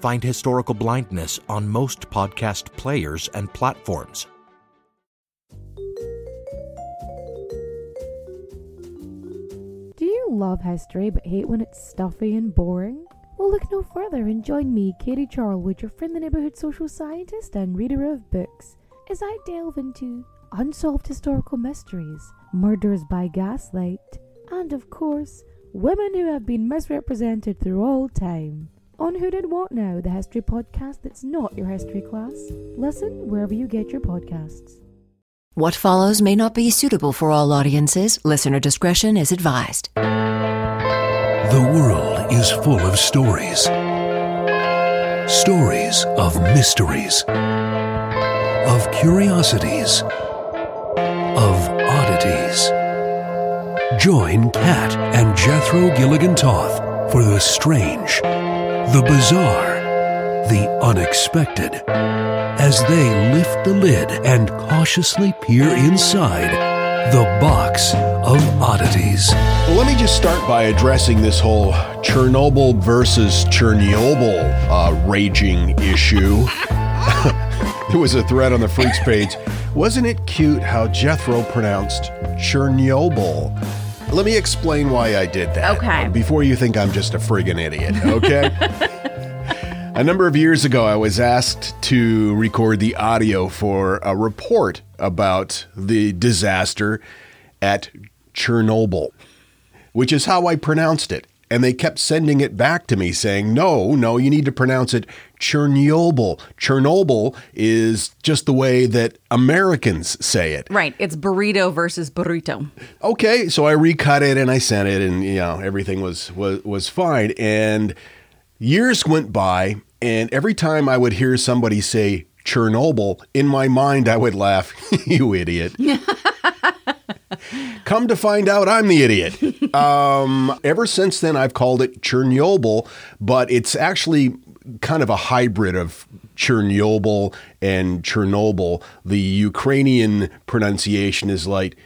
Find Historical Blindness on most podcast players and platforms. Do you love history but hate when it's stuffy and boring? Well, look no further and join me, Katie Charlwood, your friendly neighbourhood social scientist and reader of books, as I delve into unsolved historical mysteries, murders by gaslight, and of course, women who have been misrepresented through all time. On Who Did What Now, the history podcast that's not your history class. Listen wherever you get your podcasts. What follows may not be suitable for all audiences. Listener discretion is advised. The world is full of stories. Stories of mysteries, of curiosities, of oddities. Join Kat and Jethro Gilligan Toth for the strange, the bizarre, the unexpected as they lift the lid and cautiously peer inside the box of oddities. Well, let me just start by addressing this whole Chernobyl versus Chernobyl uh, raging issue. there was a thread on the Freaks page. Wasn't it cute how Jethro pronounced Chernobyl? Let me explain why I did that. Okay. Uh, before you think I'm just a friggin' idiot, okay? A number of years ago, I was asked to record the audio for a report about the disaster at Chernobyl, which is how I pronounced it. And they kept sending it back to me saying, no, no, you need to pronounce it Chernobyl. Chernobyl is just the way that Americans say it. Right. It's burrito versus burrito. Okay, so I recut it and I sent it, and you know everything was was was fine. And years went by, and every time I would hear somebody say Chernobyl, in my mind I would laugh, "You idiot." Come to find out, I'm the idiot. Um, ever since then, I've called it Chernobyl, but it's actually kind of a hybrid of Chernobyl and Chernobyl. The Ukrainian pronunciation is like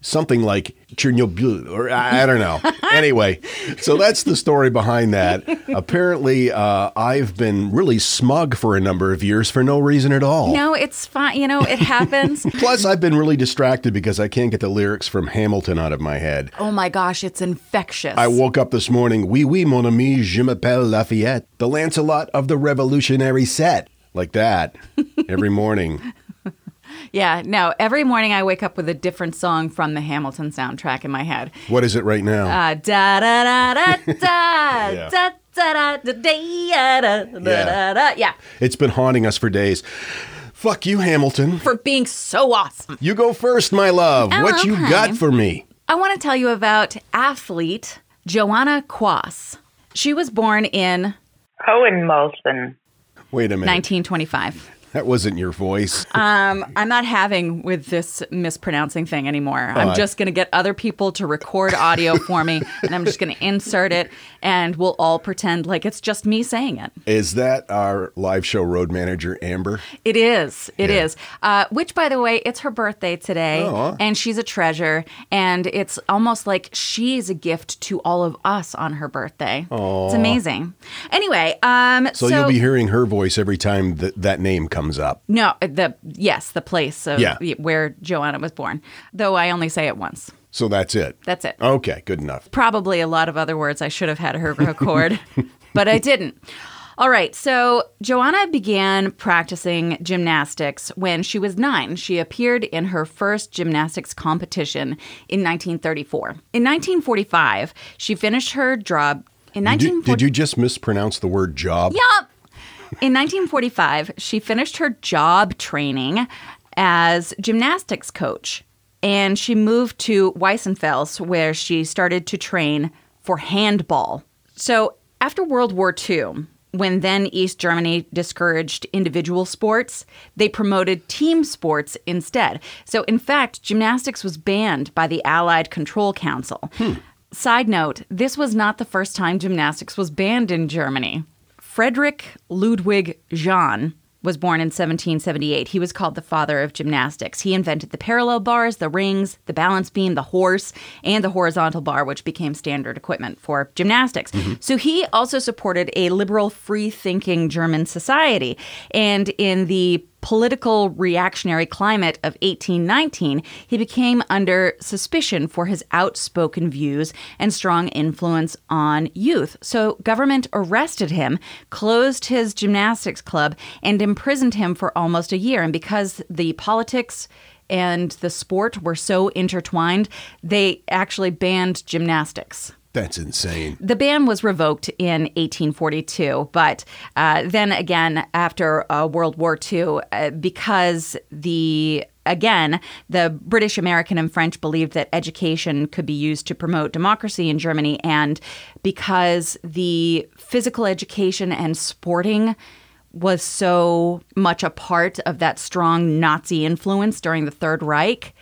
something like Chernobyl, or I, I don't know. anyway, so that's the story behind that. Apparently, uh, I've been really smug for a number of years for no reason at all. No, it's fine. You know, it happens. Plus, I've been really distracted because I can't get the lyrics from Hamilton out of my head. oh my gosh, it's infectious. I woke up this morning, oui, oui, mon ami, je m'appelle Lafayette, the Lancelot of the Revolutionary Set. Like that every morning. Yeah. No, every morning I wake up with a different song from the Hamilton soundtrack in my head. What is it right now? Uh, da da da da da da. Da, da, da, da, da, da, da, yeah. It's been haunting us for days. Fuck you, Hamilton. For being so awesome. You go first, my love. Oh, what you got for me? I want to tell you about athlete Joanna Quass. She was born in Hohenmölsen. Wait a minute. 1925. That wasn't your voice. Um, I'm not having with this mispronouncing thing anymore. I'm I- just going to get other people to record audio for me, and I'm just going to insert it, and we'll all pretend like it's just me saying it. Is that our live show road manager, Amber? It is. It Yeah. is. Uh, which, by the way, it's her birthday today, Aw. and she's a treasure. And it's almost like she's a gift to all of us on her birthday. It's amazing. Anyway, um, So, you'll be hearing her voice every time that that name comes up. no the yes the place of Yeah. where Joanna was born. Though I only say it once. So that's it. That's it. Okay, good enough. probably a lot of other words I should have had her record, but I didn't. All right, so Joanna began practicing gymnastics when she was nine. She appeared in her first gymnastics competition in 1934. In 1945, she finished her job. In Did, 1940 did you just mispronounce the word job? Yup. In 1945, she finished her job training as gymnastics coach, and she moved to Weissenfels, where she started to train for handball. So after World War II, when then East Germany discouraged individual sports, they promoted team sports instead. So, in fact, gymnastics was banned by the Allied Control Council. Hmm. Side note this was not the first time gymnastics was banned in Germany. Frederick Ludwig Jahn was born in 1778. He was called the father of gymnastics. He invented the parallel bars, the rings, the balance beam, the horse, and the horizontal bar, which became standard equipment for gymnastics. Mm-hmm. So he also supported a liberal, free thinking German society. And in the political reactionary climate of 1819, he became under suspicion for his outspoken views and strong influence on youth. So, government arrested him, closed his gymnastics club, and imprisoned him for almost a year. And because the politics and the sport were so intertwined, they actually banned gymnastics. That's insane. The ban was revoked in 1842, but uh, then again after uh, World War II, uh, because the again the British, American, and French believed that education could be used to promote democracy in Germany, and because the physical education and sporting was so much a part of that strong Nazi influence during the Third Reich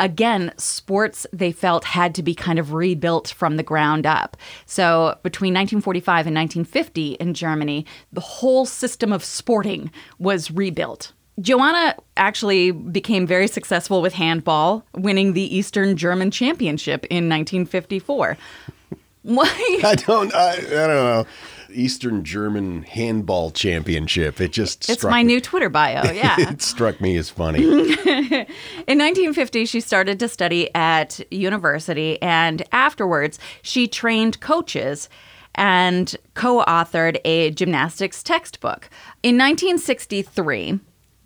again, sports they felt had to be kind of rebuilt from the ground up. So between 1945 and 1950 in Germany, the whole system of sporting was rebuilt. Joanna actually became very successful with handball, winning the Eastern German Championship in 1954. Why? I don't. I, I don't know. Eastern German Handball Championship. It just. It's my me- new Twitter bio. Yeah. it struck me as funny. In 1950, she started to study at university, and afterwards, she trained coaches and co authored a gymnastics textbook. In 1963,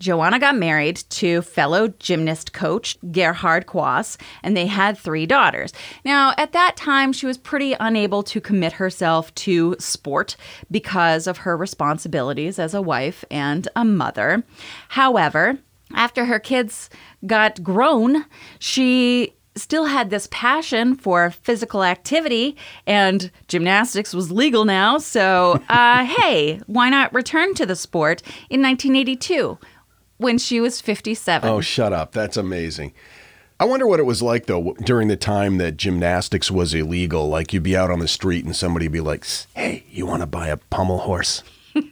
Joanna got married to fellow gymnast coach Gerhard Quass, and they had three daughters. Now, at that time, she was pretty unable to commit herself to sport because of her responsibilities as a wife and a mother. However, after her kids got grown, she still had this passion for physical activity and gymnastics was legal now so uh, hey why not return to the sport in 1982 when she was 57 Oh, shut up. That's amazing. I wonder what it was like, though, during the time that gymnastics was illegal. Like, you'd be out on the street and somebody would be like, hey, you want to buy a pommel horse?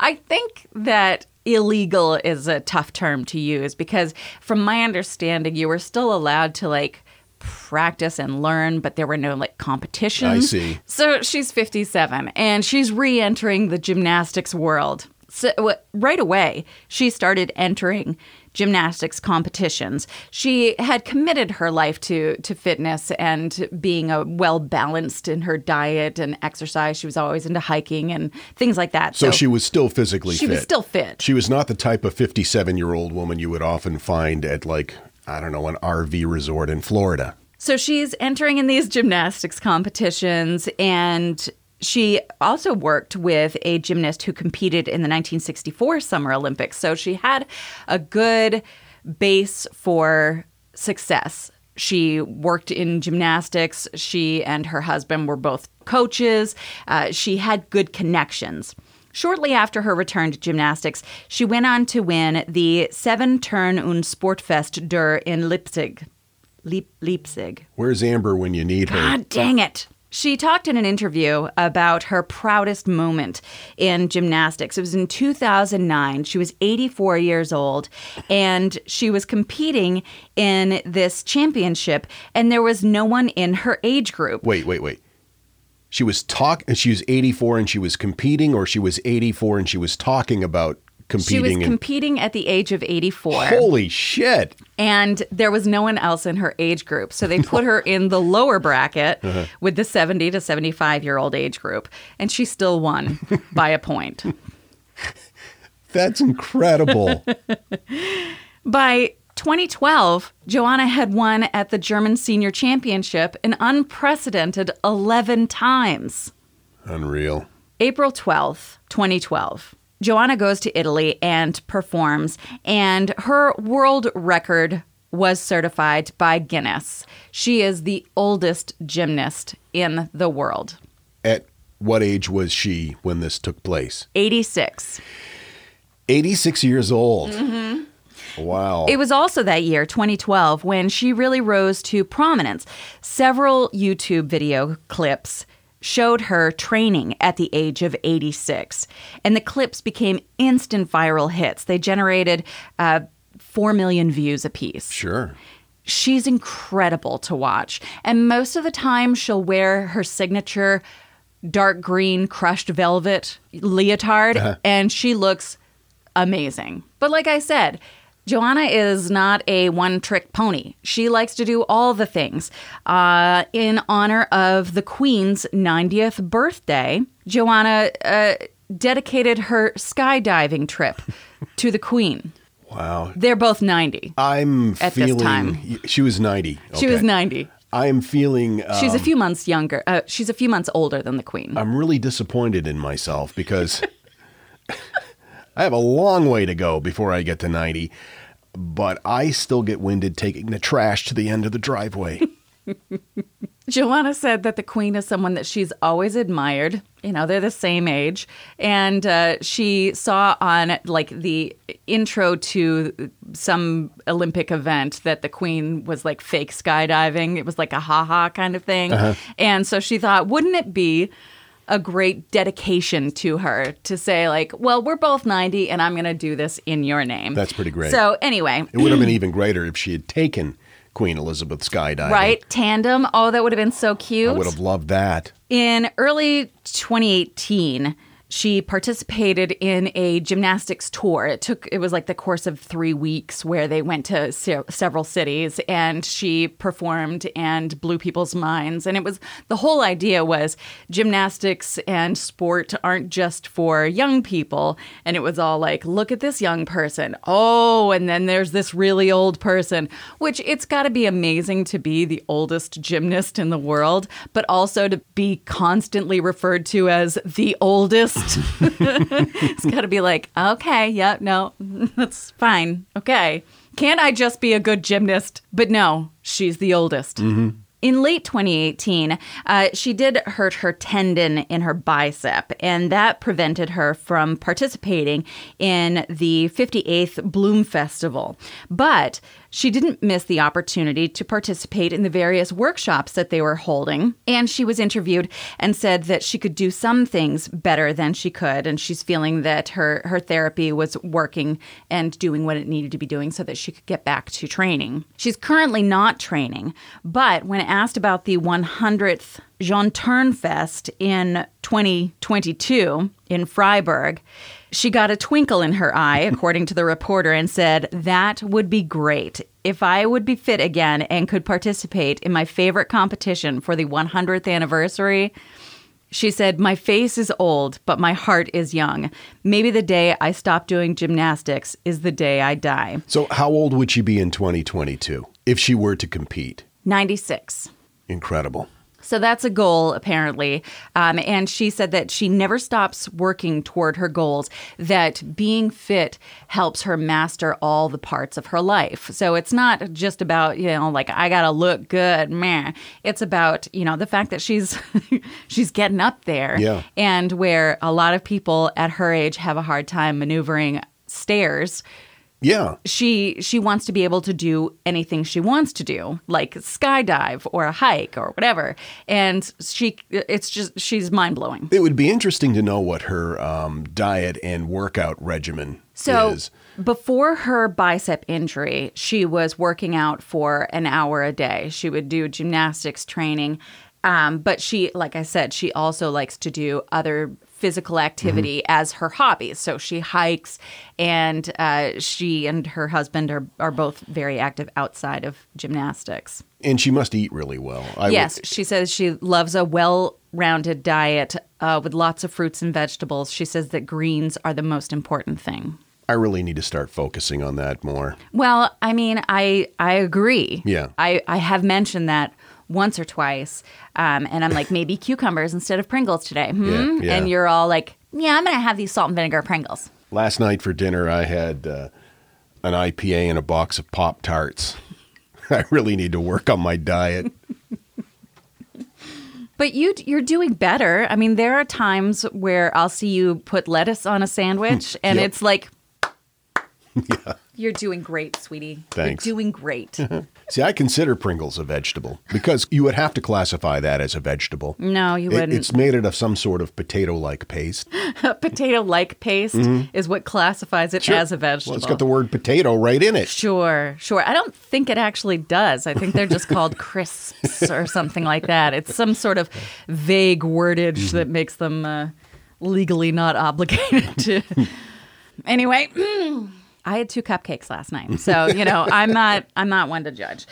I think that illegal is a tough term to use because, from my understanding, you were still allowed to like practice and learn, but there were no like competitions. I see. So she's 57 and she's re entering the gymnastics world. So right away, she started entering gymnastics competitions. She had committed her life to to fitness and being a well balanced in her diet and exercise. She was always into hiking and things like that. So, she was still physically she fit. was still fit. She was not the type of 57 year old woman you would often find at, like, I don't know, an RV resort in Florida. So she's entering in these gymnastics competitions and she also worked with a gymnast who competed in the 1964 Summer Olympics. So she had a good base for success. She worked in gymnastics. She and her husband were both coaches. Uh, she had good connections. Shortly after her return to gymnastics, she went on to win the Seven Turn und Sportfest der in Leipzig. Leip- Leipzig. Where's Amber when you need her? God dang it. She talked in an interview about her proudest moment in gymnastics. It was in 2009. She was 84 years old and she was competing in this championship, and there was no one in her age group. Wait, wait, wait. She was talk she was 84 and she was competing, or she was 84 and she was talking about She was competing. competing at the age of 84. holy shit! and there was no one else in her age group. So they put her in the lower bracket Uh-huh. with the 70 to 75 year old age group, and she still won by a point. That's incredible. By 2012, Joanna had won at the German Senior Championship an unprecedented 11 times. Unreal. April 12th, 2012. Joanna goes to Italy and performs, and her world record was certified by Guinness. She is the oldest gymnast in the world. At What age was she when this took place? 86. 86 years old. Mm-hmm. Wow. It was also that year, 2012, when she really rose to prominence. Several YouTube video clips showed her training at the age of 86, and the clips became instant viral hits. They generated uh, 4 million views apiece. sure. She's incredible to watch. And most of the time, she'll wear her signature dark green crushed velvet leotard, and she looks amazing. But like I said, Joanna is not a one trick pony. She likes to do all the things. Uh, in honor of the Queen's 90th birthday, Joanna uh, dedicated her skydiving trip to the Queen. Wow. They're both 90. I'm At this time. she was 90. She was 90. I am feeling uh, She's a few months younger. Uh, she's a few months older than the Queen. I'm really disappointed in myself because I have a long way to go before I get to 90, but I still get winded taking the trash to the end of the driveway. Joanna said that the Queen is someone that she's always admired. You know, they're the same age. And uh, she saw on like the intro to some Olympic event that the Queen was like fake skydiving. It was like a ha ha kind of thing. And so she thought, wouldn't it be a great dedication to her to say, like, well, we're both 90 and I'm going to do this in your name? That's pretty great. So, anyway, It would have been even greater if she had taken Queen Elizabeth skydiving. right? Tandem. Oh, that would have been so cute. I would have loved that. In early 2018, she participated in a gymnastics tour. It took it was like the course of 3 weeks where they went to se- several cities and she performed and blew people's minds and it was the whole idea was gymnastics and sport aren't just for young people and it was all like look at this young person. Oh, and then there's this really old person, which it's got to be amazing to be the oldest gymnast in the world, but also to be constantly referred to as the oldest. it's got to be like, okay, yeah, no, that's fine. Okay. Can't I just be a good gymnast? But no, she's the oldest. In late 2018, uh, she did hurt her tendon in her bicep, and that prevented her from participating in the 58th Bloom Festival. But she didn't miss the opportunity to participate in the various workshops that they were holding. And she was interviewed and said that she could do some things better than she could. And she's feeling that her, her therapy was working and doing what it needed to be doing so that she could get back to training. She's currently not training, but when asked about the 100th Jean Turnfest in 2022 in Freiburg, she got a twinkle in her eye, according to the reporter, and said, That would be great. If I would be fit again and could participate in my favorite competition for the 100th anniversary, she said, My face is old, but my heart is young. Maybe the day I stop doing gymnastics is the day I die. So, how old would she be in 2022 if she were to compete? 96. Incredible. So that's a goal, apparently. Um, and she said that she never stops working toward her goals, that being fit helps her master all the parts of her life. So it's not just about, you know, like, I got to look good, man. It's about, you know, the fact that she's she's getting up there. Yeah. And where a lot of people at her age have a hard time maneuvering stairs Yeah. she she wants to be able to do anything she wants to do like skydive or a hike or whatever and she it's just she's mind-blowing It would be interesting to know what her um, diet and workout regimen so is. before her bicep injury she was working out for an hour a day she would do gymnastics training um, but she like i said she also likes to do other physical activity as her hobbies so she hikes and uh, she and her husband are, are both very active outside of gymnastics And she must eat really well. I would- yes, she says she loves a well rounded diet uh, with lots of fruits and vegetables. She says that greens are the most important thing. I really need to start focusing on that more. Well, I mean, I I agree. Yeah. I, I have mentioned that once or twice, um, and I'm like maybe cucumbers instead of Pringles today. Hmm? Yeah, yeah. And you're all like, yeah, I'm gonna have these salt and vinegar Pringles. Last night for dinner, I had uh, an IPA and a box of Pop Tarts. I really need to work on my diet. But you you're doing better. I mean, there are times where I'll see you put lettuce on a sandwich and Yep. it's like You're doing great, sweetie. Thanks. You're doing great. See, I consider Pringles a vegetable because you would have to classify that as a vegetable. no, you It- wouldn't. it's made out of some sort of potato-like paste. Potato like paste is what classifies it as a vegetable. Mm-hmm. Well, it's got the word potato right in it. Sure, sure. I don't think it actually does. I think they're just called crisps or something like that. It's some sort of vague wordage Mm-hmm. that makes them uh, legally not obligated to. anyway, I had two cupcakes last night, so you know I'm not I'm not one to judge.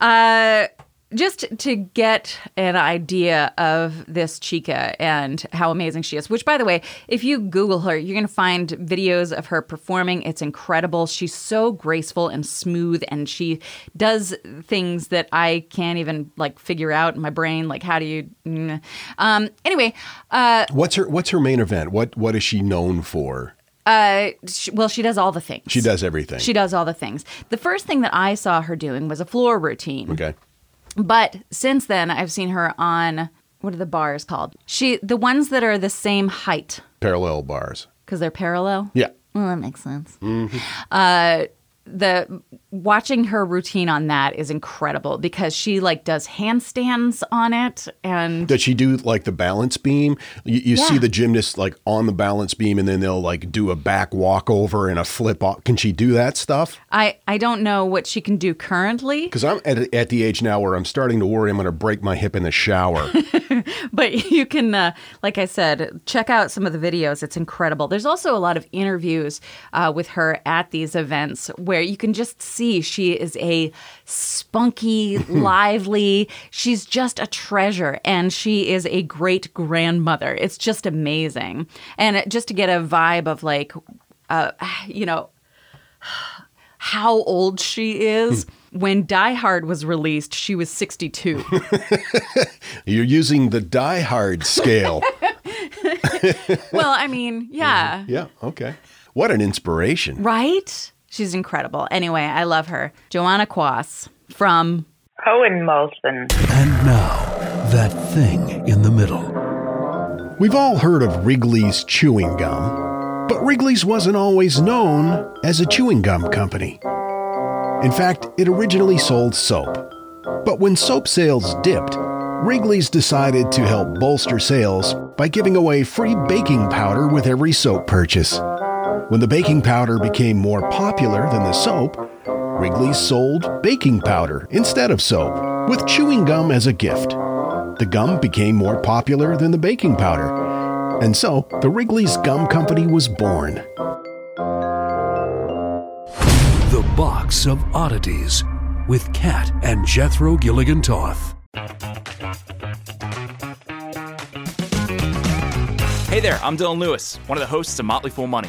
Uh, just to get an idea of this Chica and how amazing she is, which, by the way, if you Google her, you're going to find videos of her performing. It's incredible. She's so graceful and smooth, and she does things that I can't even like figure out in my brain. Like, how do you? mm. Um, anyway, uh, What's her What's her main event? What What is she known for? Uh, sh well, she does all the things. She does everything. She does all the things. The first thing that I saw her doing was a floor routine. Okay. But since then, I've seen her on what are the bars called? She the ones that are the same height Parallel bars. because they're parallel. Yeah. Well, that makes sense. Uh, the watching her routine on that is incredible because she like does handstands on it and Does she do like the balance beam? You, you see the gymnast like on the balance beam, and then they'll like do a back walkover and a flip off. Can she do that stuff? I I don't know what she can do currently, Because I'm at, at the age now where I'm starting to worry I'm going to break my hip in the shower. but you can uh, like I said, check out some of the videos. It's incredible. There's also a lot of interviews uh, with her at these events where you can just see she is a spunky, lively. She's just a treasure, and she is a great grandmother. It's just amazing, and just to get a vibe of like, uh, you know, how old she is. When Die Hard was released, she was 62. You're using the Die Hard scale. well, I mean, yeah. yeah. Okay. What an inspiration. Right? She's incredible. Anyway, I love her. Joanna Quass from Cohen Molson. And now, that thing in the middle. We've all heard of Wrigley's chewing gum, but Wrigley's wasn't always known as a chewing gum company. In fact, it originally sold soap. But when soap sales dipped, Wrigley's decided to help bolster sales by giving away free baking powder with every soap purchase. When the baking powder became more popular than the soap, Wrigley sold baking powder instead of soap, with chewing gum as a gift. The gum became more popular than the baking powder, and so the Wrigley's Gum Company was born. The Box of Oddities with Kat and Jethro Gilligan Toth. Hey there, I'm Dylan Lewis, one of the hosts of Motley Fool Money.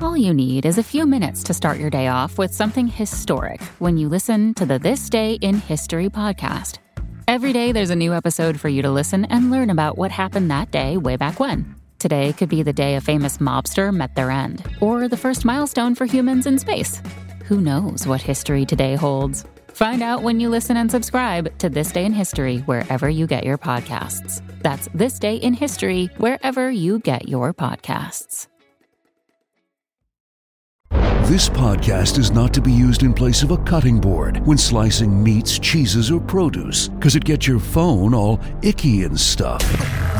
All you need is a few minutes to start your day off with something historic when you listen to the This Day in History podcast. Every day there's a new episode for you to listen and learn about what happened that day way back when. Today could be the day a famous mobster met their end, or the first milestone for humans in space. Who knows what history today holds? Find out when you listen and subscribe to This Day in History wherever you get your podcasts. That's This Day in History wherever you get your podcasts. This podcast is not to be used in place of a cutting board when slicing meats, cheeses, or produce, because it gets your phone all icky and stuff.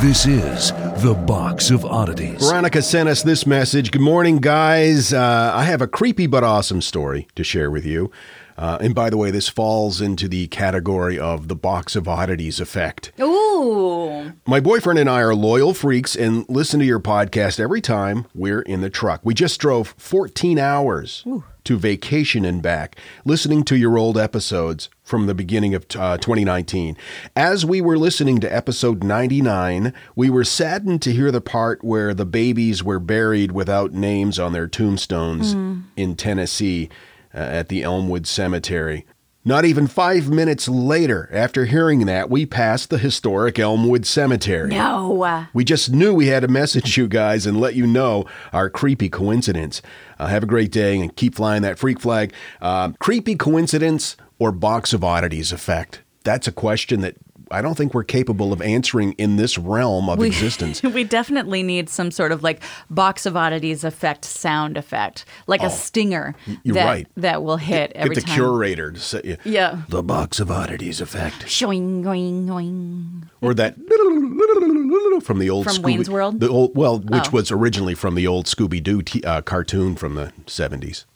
This is The Box of Oddities. Veronica sent us this message. Good morning, guys. Uh, I have a creepy but awesome story to share with you. Uh, and by the way, this falls into the category of the box of oddities effect. Ooh. My boyfriend and I are loyal freaks and listen to your podcast every time we're in the truck. We just drove 14 hours to vacation and back, listening to your old episodes from the beginning of uh, 2019. As we were listening to episode 99, we were saddened to hear the part where the babies were buried without names on their tombstones in Tennessee uh, at the Elmwood Cemetery. Not even five minutes later, after hearing that, we passed the historic Elmwood Cemetery. No. We just knew we had to message you guys and let you know our creepy coincidence. Uh, have a great day and keep flying that freak flag. Uh, creepy coincidence or box of oddities effect? That's a question that I don't think we're capable of answering in this realm of existence. we definitely need some sort of like box of oddities effect sound effect, like a stinger Oh, you're that, right. that will hit Get every the time. curator to say Yeah. the box of oddities effect. Shoing, going, going. or that from the old From Scooby- Wayne's World? The old, well, which Oh. was originally from the old Scooby Doo t- uh, cartoon from the seventies.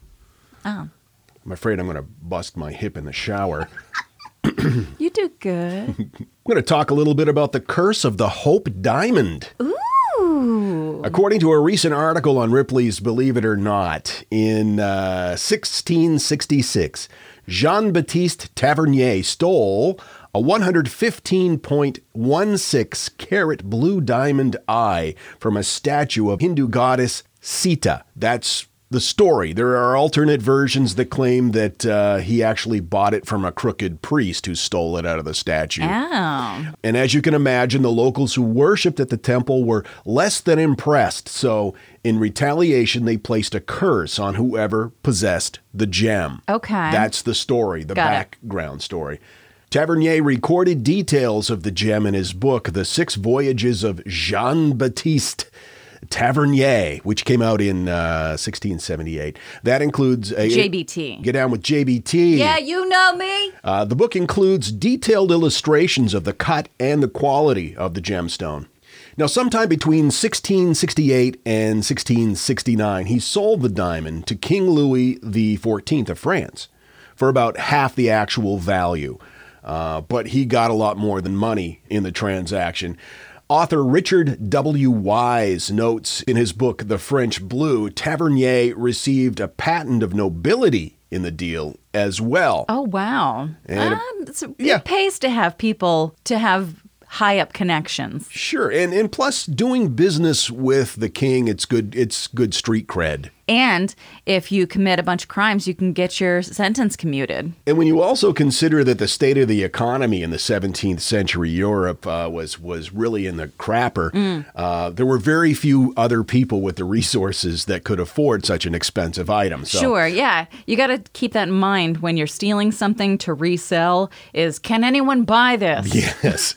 Oh. I'm afraid I'm going to bust my hip in the shower. You do good. I'm going to talk a little bit about the curse of the Hope Diamond. Ooh. According to a recent article on Ripley's Believe It or Not, in uh, 1666, Jean Baptiste Tavernier stole a 115.16 carat blue diamond eye from a statue of Hindu goddess Sita. That's the story. There are alternate versions that claim that uh, he actually bought it from a crooked priest who stole it out of the statue. Oh. And as you can imagine, the locals who worshipped at the temple were less than impressed. So, in retaliation, they placed a curse on whoever possessed the gem. Okay. That's the story, the Got it. background story. Tavernier recorded details of the gem in his book, The Six Voyages of Jean Baptiste Tavernier, which came out in uh, 1678. That includes a JBT. Get down with JBT. Yeah, you know me. Uh, the book includes detailed illustrations of the cut and the quality of the gemstone. Now, sometime between 1668 and 1669, he sold the diamond to King Louis XIV of France for about half the actual value. Uh, but he got a lot more than money in the transaction. Author Richard W. Wise notes in his book, The French Blue, Tavernier received a patent of nobility in the deal as well. Oh wow. And- Um, yeah. It pays to have people to have high up connections. Sure, and and plus doing business with the king, it's good. It's good street cred. And if you commit a bunch of crimes, you can get your sentence commuted. And when you also consider that the state of the economy in the 17th century Europe uh, was was really in the crapper, uh, there were very few other people with the resources that could afford such an expensive item. So, Sure, yeah. You got to keep that in mind when you're stealing something to resell is can anyone buy this? Yes.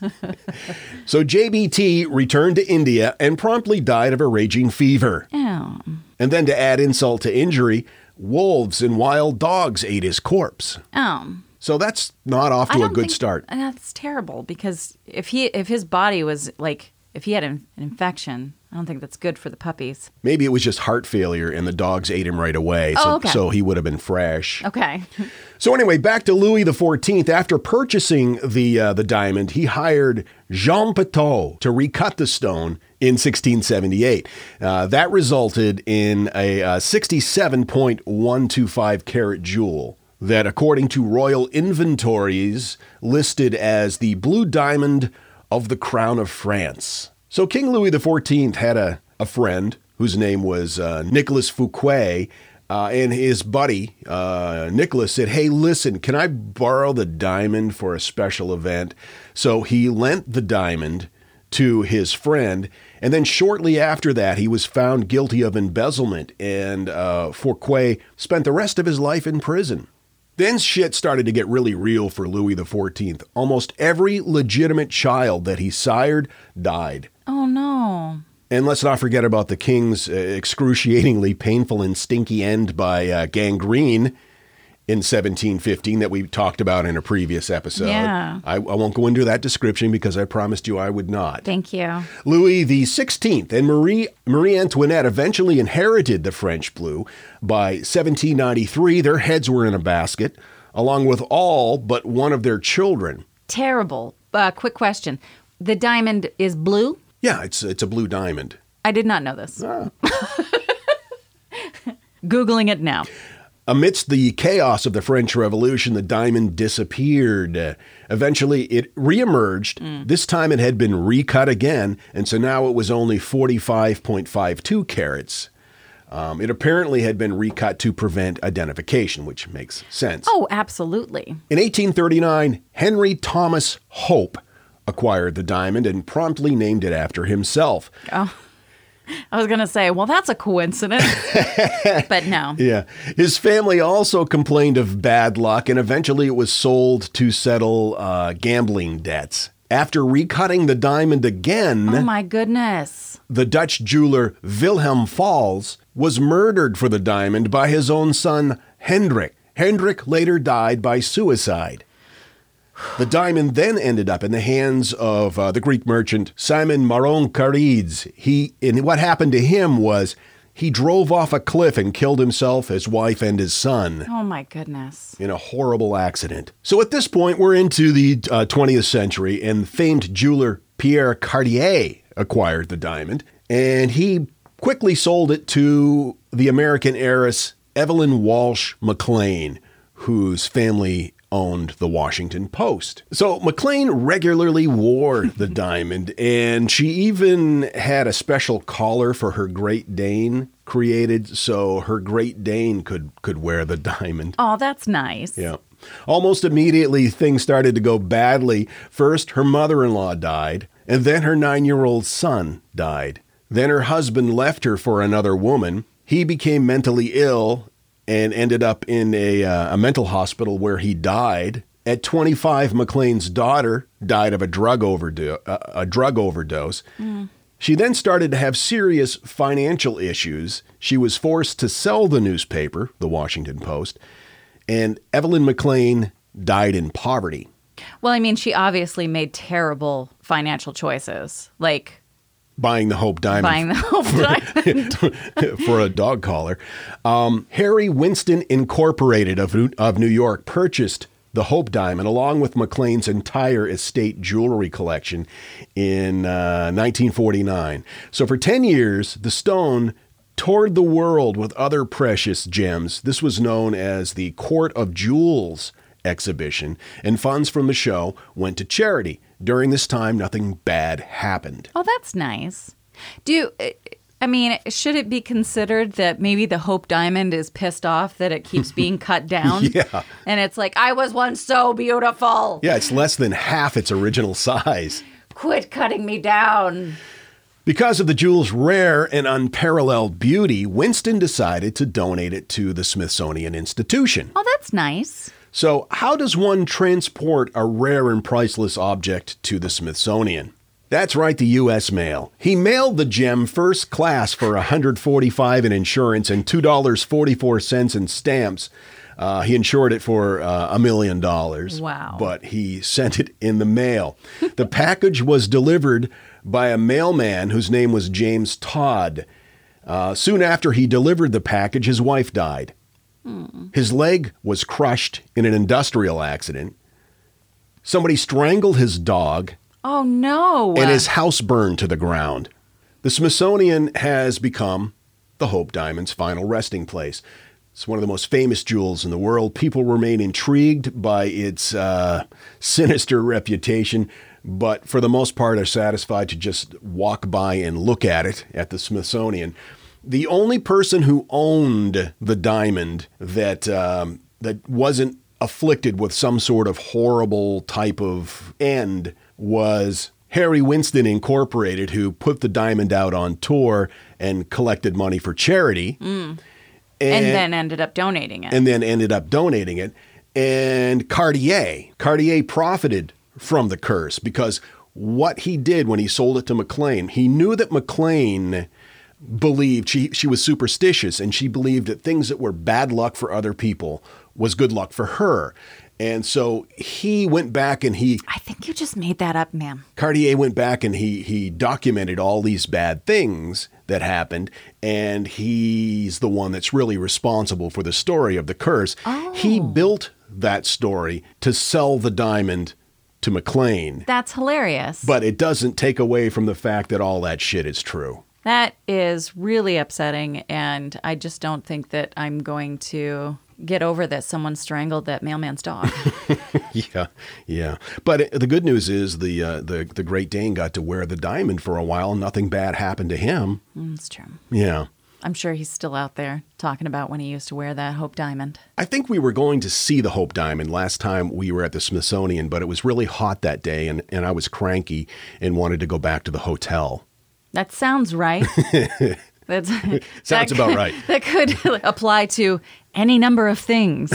so JBT returned to India and promptly died of a raging fever. Oh. And then to add insult to injury, wolves and wild dogs ate his corpse. Oh. So that's not off to a good think- start. That's terrible because if he if his body was like if he had an, an infection, I don't think that's good for the puppies. Maybe it was just heart failure and the dogs ate him right away. So, Oh, okay. so he would have been fresh. Okay. So anyway, back to Louis XIV. After purchasing the uh, the diamond, he hired Jean Pitau to recut the stone in 1678. Uh, that resulted in a uh, 67.125 carat jewel that, according to royal inventories, listed as the blue diamond of the crown of France. So King Louis XIV had a, a friend whose name was uh, Nicholas Fouquet. Uh, and his buddy, uh, Nicholas, said, Hey, listen, can I borrow the diamond for a special event? So he lent the diamond to his friend. And then shortly after that, he was found guilty of embezzlement, and uh, Fouquet spent the rest of his life in prison. Then shit started to get really real for Louis XIV. Almost every legitimate child that he sired died. Oh no. And let's not forget about the king's uh, excruciatingly painful and stinky end by uh, gangrene in 1715 that we talked about in a previous episode. Yeah. I, I won't go into that description because I promised you I would not. Thank you. Louis the 16th and Marie Marie Antoinette eventually inherited the French blue. By 1793, their heads were in a basket, along with all but one of their children. Terrible. Uh, quick question. The diamond is blue? Yeah, it's it's a blue diamond. I did not know this. Googling it now. Amidst the chaos of the French Revolution, the diamond disappeared. Eventually, it reemerged. This time it had been recut again, and so now it was only 45.52 carats. Um, it apparently had been recut to prevent identification, which makes sense. Oh, absolutely. In 1839, Henry Thomas Hope acquired the diamond and promptly named it after himself. Oh. I was going to say, well, that's a coincidence. but no. Yeah. His family also complained of bad luck, and eventually it was sold to settle uh, gambling debts. After recutting the diamond again, Oh my goodness. the Dutch jeweler Wilhelm Fals was murdered for the diamond by his own son, Hendrik. Hendrik later died by suicide. The diamond then ended up in the hands of uh, the Greek merchant Simon Maron Carides. He, and what happened to him was he drove off a cliff and killed himself, his wife, and his son Oh my goodness. in a horrible accident. So at this point, we're into the uh, 20th century, and famed jeweler Pierre Cartier acquired the diamond, and he quickly sold it to the American heiress Evelyn Walsh McLean, whose family owned the Washington Post. So McLean regularly wore the diamond, and she even had a special collar for her Great Dane created so her Great Dane could could wear the diamond. Oh, that's nice. Yeah. Almost immediately, things started to go badly. First, her mother in law died, and then her nine year old son died. Then her husband left her for another woman. He became mentally ill and ended up in a, uh, a mental hospital where he died. At 25, McLean's daughter died of a drug, overdo- uh, a drug overdose. She then started to have serious financial issues. She was forced to sell the newspaper, the Washington Post, and Evelyn McLean died in poverty. Well, I mean, she obviously made terrible financial choices, like Buying the Hope Diamond buying the whole diamond. for a dog collar. Um, Harry Winston Incorporated of, New- of New York purchased the Hope Diamond along with McLean's entire estate jewelry collection in uh, 1949. So for 10 years, the stone toured the world with other precious gems. This was known as the Court of Jewels exhibition, and funds from the show went to charity. During this time, nothing bad happened. oh, that's nice. Do eh, I mean, should it be considered that maybe the Hope Diamond is pissed off that it keeps being cut down? Yeah. And it's like, I was once so beautiful. Yeah, it's less than half its original size. Quit cutting me down. Because of the jewel's rare and unparalleled beauty, Winston decided to donate it to the Smithsonian Institution. Oh, that's nice. So, how does one transport a rare and priceless object to the Smithsonian? That's right, the U.S. mail. He mailed the gem first class for 145 in insurance and $2.44 in stamps. Uh, he insured it for uh, a million dollars. Wow. But he sent it in the mail. the package was delivered by a mailman whose name was James Todd. Uh, soon after he delivered the package, his wife died. His leg was crushed in an industrial accident. Somebody strangled his dog, Oh, no. and his house burned to the ground. The Smithsonian has become the Hope Diamond's final resting place. It's one of the most famous jewels in the world. People remain intrigued by its uh, sinister reputation, but for the most part are satisfied to just walk by and look at it at the Smithsonian. The only person who owned the diamond that um, that wasn't afflicted with some sort of horrible type of end was Harry Winston Incorporated, who put the diamond out on tour and collected money for charity. Mm. And, then ended up donating it. and then ended up donating it. And Cartier, Cartier profited from the curse because what he did when he sold it to McLean, he knew that McLean believed she she was superstitious and she believed that things that were bad luck for other people was good luck for her. And so he went back and he I think you just made that up, ma'am. Cartier went back and he he documented all these bad things that happened and he's the one that's really responsible for the story of the curse. Oh. He built that story to sell the diamond to McLean. That's hilarious. But it doesn't take away from the fact that all that shit is true. That is really upsetting, and I just don't think that I'm going to get over that someone strangled that mailman's dog. yeah, yeah. But it, the good news is the uh, the the Great Dane got to wear the diamond for a while. Nothing bad happened to him. Mm, It's true. Yeah. I'm sure he's still out there talking about when he used to wear that Hope Diamond. I think we were going to see the Hope Diamond last time we were at the Smithsonian, but it was really hot that day and, and I was cranky and wanted to go back to the hotel. That sounds right. That's Sounds that about right. That could apply to any number of things.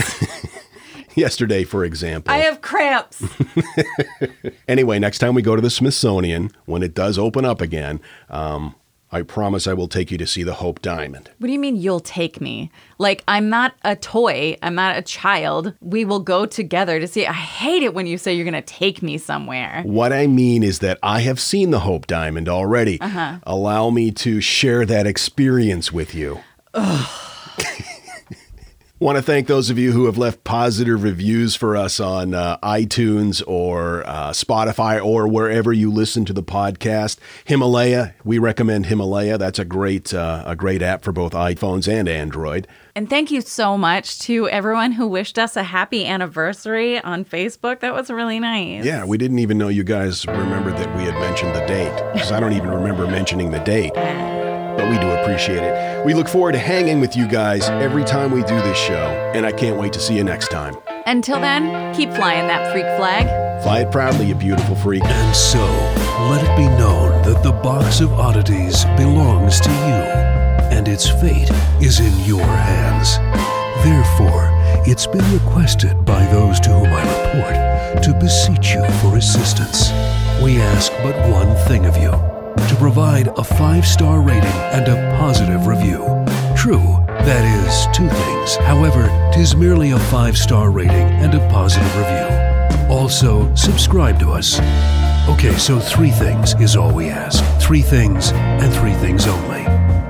Yesterday, for example. I have cramps. Anyway, next time we go to the Smithsonian, when it does open up again, um, I promise I will take you to see the Hope Diamond. What do you mean you'll take me? Like, I'm not a toy. I'm not a child. We will go together to see. I hate it when you say you're going to take me somewhere. What I mean is that I have seen the Hope Diamond already. Uh-huh. Allow me to share that experience with you. Want to thank those of you who have left positive reviews for us on uh, iTunes or uh, Spotify or wherever you listen to the podcast. Himalaya, we recommend Himalaya. That's a great uh, a great app for both iPhones and Android. And thank you so much to everyone who wished us a happy anniversary on Facebook. That was really nice. Yeah, we didn't even know you guys remembered that we had mentioned the date because I don't even remember mentioning the date. But we do appreciate it. We look forward to hanging with you guys every time we do this show, and I can't wait to see you next time. Until then, keep flying that freak flag. Fly it proudly, you beautiful freak. And so, let it be known that the box of oddities belongs to you, and its fate is in your hands. Therefore, it's been requested by those to whom I report to beseech you for assistance. We ask but one thing of you to provide a five star rating and a positive review. True, that is two things. However, tis merely a five star rating and a positive review. Also, subscribe to us. Okay, so three things is all we ask. Three things and three things only.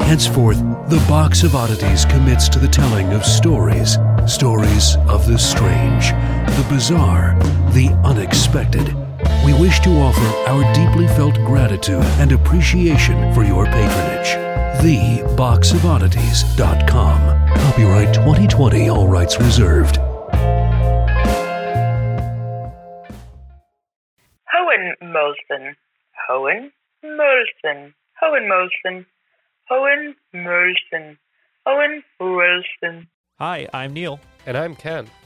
Henceforth, the Box of Oddities commits to the telling of stories. Stories of the strange, the bizarre, the unexpected. We wish to offer our deeply felt gratitude and appreciation for your patronage. TheBoxOfOddities.com. Copyright 2020, all rights reserved. Hohenmölsen. Hohen Molson. Hohenmölsen. Hohen Molson. Hohen Molson. Hi, I'm Neil. And I'm Ken.